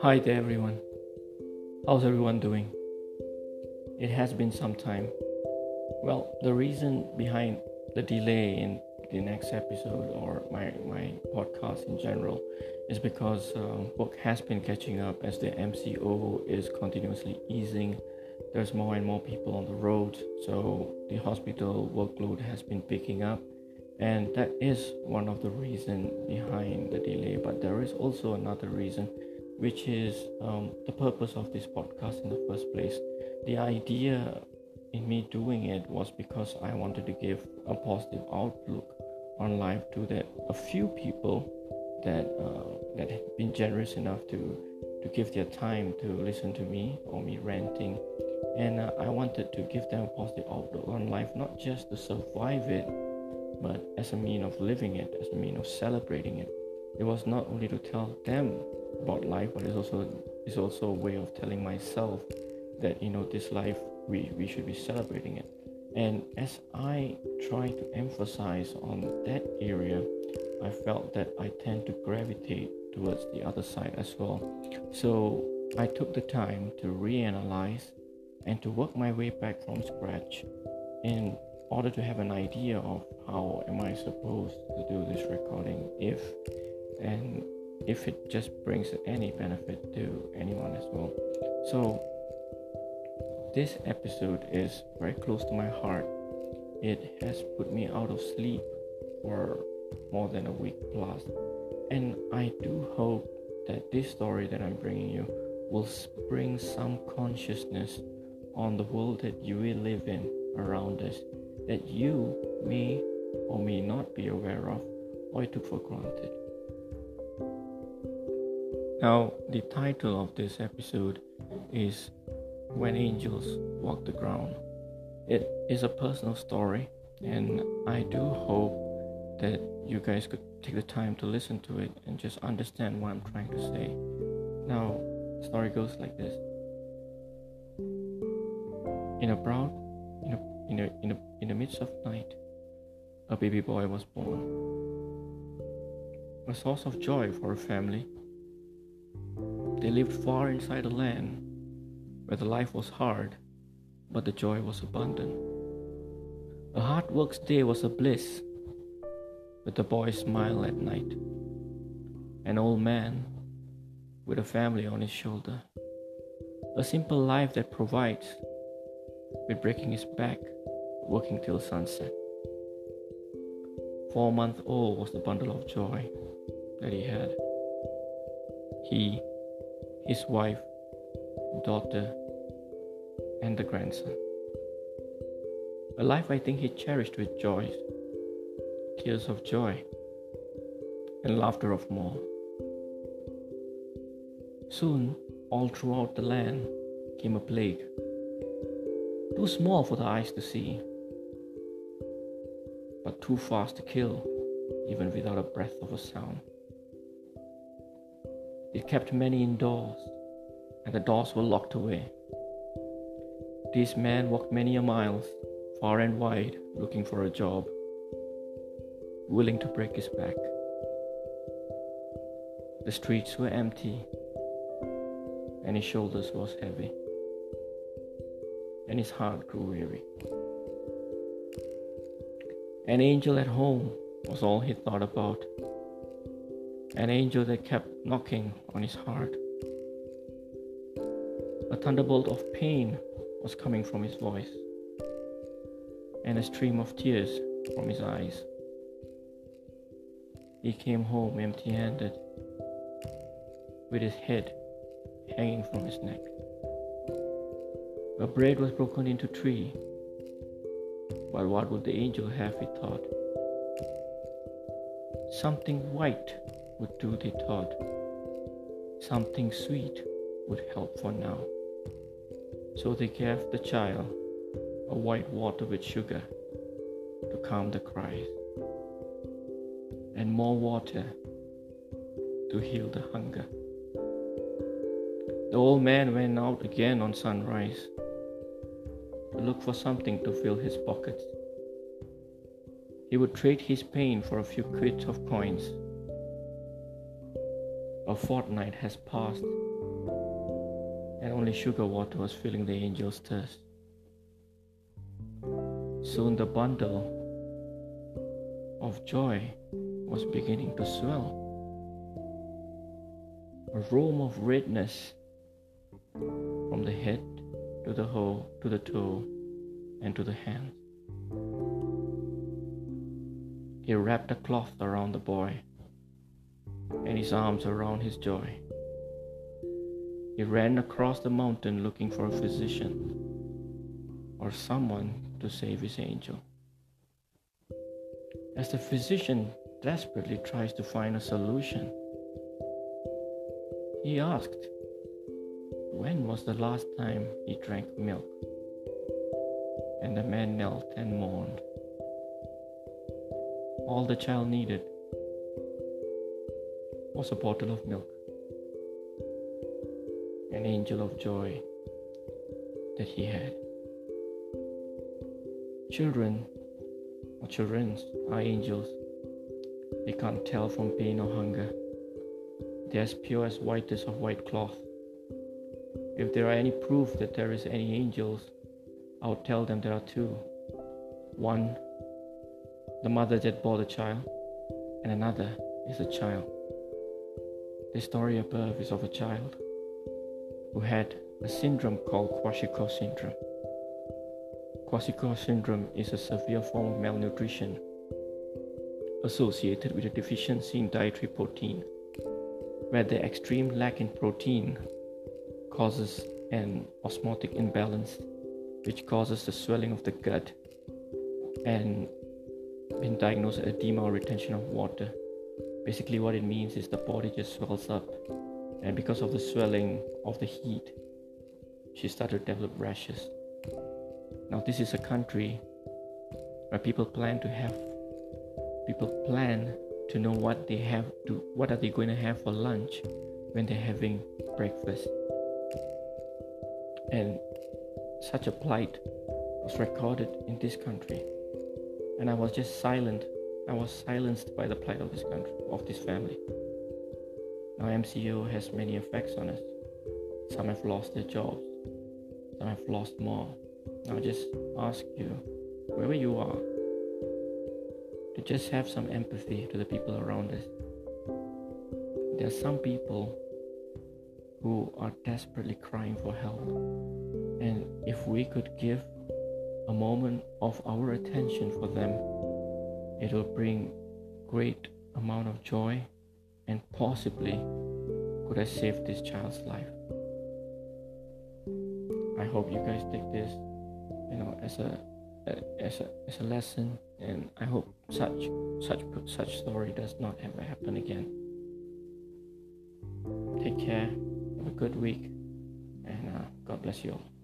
Hi there, everyone. How's everyone doing? It has been some time. Well, the reason behind the delay in the next episode or my, my podcast in general is because um, work has been catching up as the MCO is continuously easing. There's more and more people on the road, so the hospital workload has been picking up, and that is one of the reasons behind the delay. But there is also another reason which is um, the purpose of this podcast in the first place. The idea in me doing it was because I wanted to give a positive outlook on life to that a few people that uh, that have been generous enough to to give their time to listen to me or me ranting and uh, I wanted to give them a positive outlook on life not just to survive it but as a mean of living it as a mean of celebrating it it was not only to tell them about life, but it's also it's also a way of telling myself that you know this life we, we should be celebrating it. And as I try to emphasize on that area, I felt that I tend to gravitate towards the other side as well. So I took the time to reanalyze and to work my way back from scratch in order to have an idea of how am I supposed to do this recording if and if it just brings any benefit to anyone as well. So, this episode is very close to my heart. It has put me out of sleep for more than a week plus, and I do hope that this story that I'm bringing you will bring some consciousness on the world that you will live in around us that you may or may not be aware of or took for granted. Now, the title of this episode is When Angels Walk the Ground. It is a personal story, and I do hope that you guys could take the time to listen to it and just understand what I'm trying to say. Now, the story goes like this. In a brown, in a, in a, in the midst of night, a baby boy was born. A source of joy for a family they lived far inside a land where the life was hard, but the joy was abundant. A hard work's day was a bliss, with the boy smile at night. An old man with a family on his shoulder. A simple life that provides, with breaking his back, working till sunset. Four month old was the bundle of joy that he had. He his wife, daughter, and the grandson. A life I think he cherished with joy, tears of joy, and laughter of more. Soon, all throughout the land came a plague, too small for the eyes to see, but too fast to kill, even without a breath of a sound. It kept many indoors, and the doors were locked away. This man walked many a miles, far and wide, looking for a job, willing to break his back. The streets were empty, and his shoulders was heavy, and his heart grew weary. An angel at home was all he thought about an angel that kept knocking on his heart. A thunderbolt of pain was coming from his voice, and a stream of tears from his eyes. He came home empty handed, with his head hanging from his neck. A bread was broken into three, but what would the angel have, he thought? Something white would do, they thought. Something sweet would help for now. So they gave the child a white water with sugar to calm the cries, and more water to heal the hunger. The old man went out again on sunrise look for something to fill his pockets. He would trade his pain for a few quids of coins. A fortnight has passed, and only sugar water was filling the angel's thirst. Soon the bundle of joy was beginning to swell. A roam of redness from the head to the hoe, to the toe, and to the hand. He wrapped a cloth around the boy and his arms around his joy. He ran across the mountain looking for a physician or someone to save his angel. As the physician desperately tries to find a solution, he asked, When was the last time he drank milk? And the man knelt and mourned. All the child needed was a bottle of milk, an angel of joy that he had. Children or children's are angels. They can't tell from pain or hunger. They're as pure as whitest of white cloth. If there are any proof that there is any angels, I'll tell them there are two. One the mother that bore the child, and another is a child. The story above is of a child who had a syndrome called Kwashiorkor syndrome. Kwashiorkor syndrome is a severe form of malnutrition associated with a deficiency in dietary protein, where the extreme lack in protein causes an osmotic imbalance, which causes the swelling of the gut and been diagnosed edema or retention of water. Basically, what it means is the body just swells up, and because of the swelling of the heat, she started to develop rashes. Now, this is a country where people plan to have, people plan to know what they have to, what are they going to have for lunch when they're having breakfast. And such a plight was recorded in this country and I was just silent. I was silenced by the plight of this country, of this family. Now MCO has many effects on us. Some have lost their jobs, some have lost more. Now I just ask you, wherever you are, to just have some empathy to the people around us. There are some people who are desperately crying for help. And if we could give a moment of our attention for them, it will bring great amount of joy and possibly could have saved this child's life. I hope you guys take this, you know, as a as a as a lesson, and I hope such such such story does not ever happen again. Take care. Good week, and uh, God bless you all.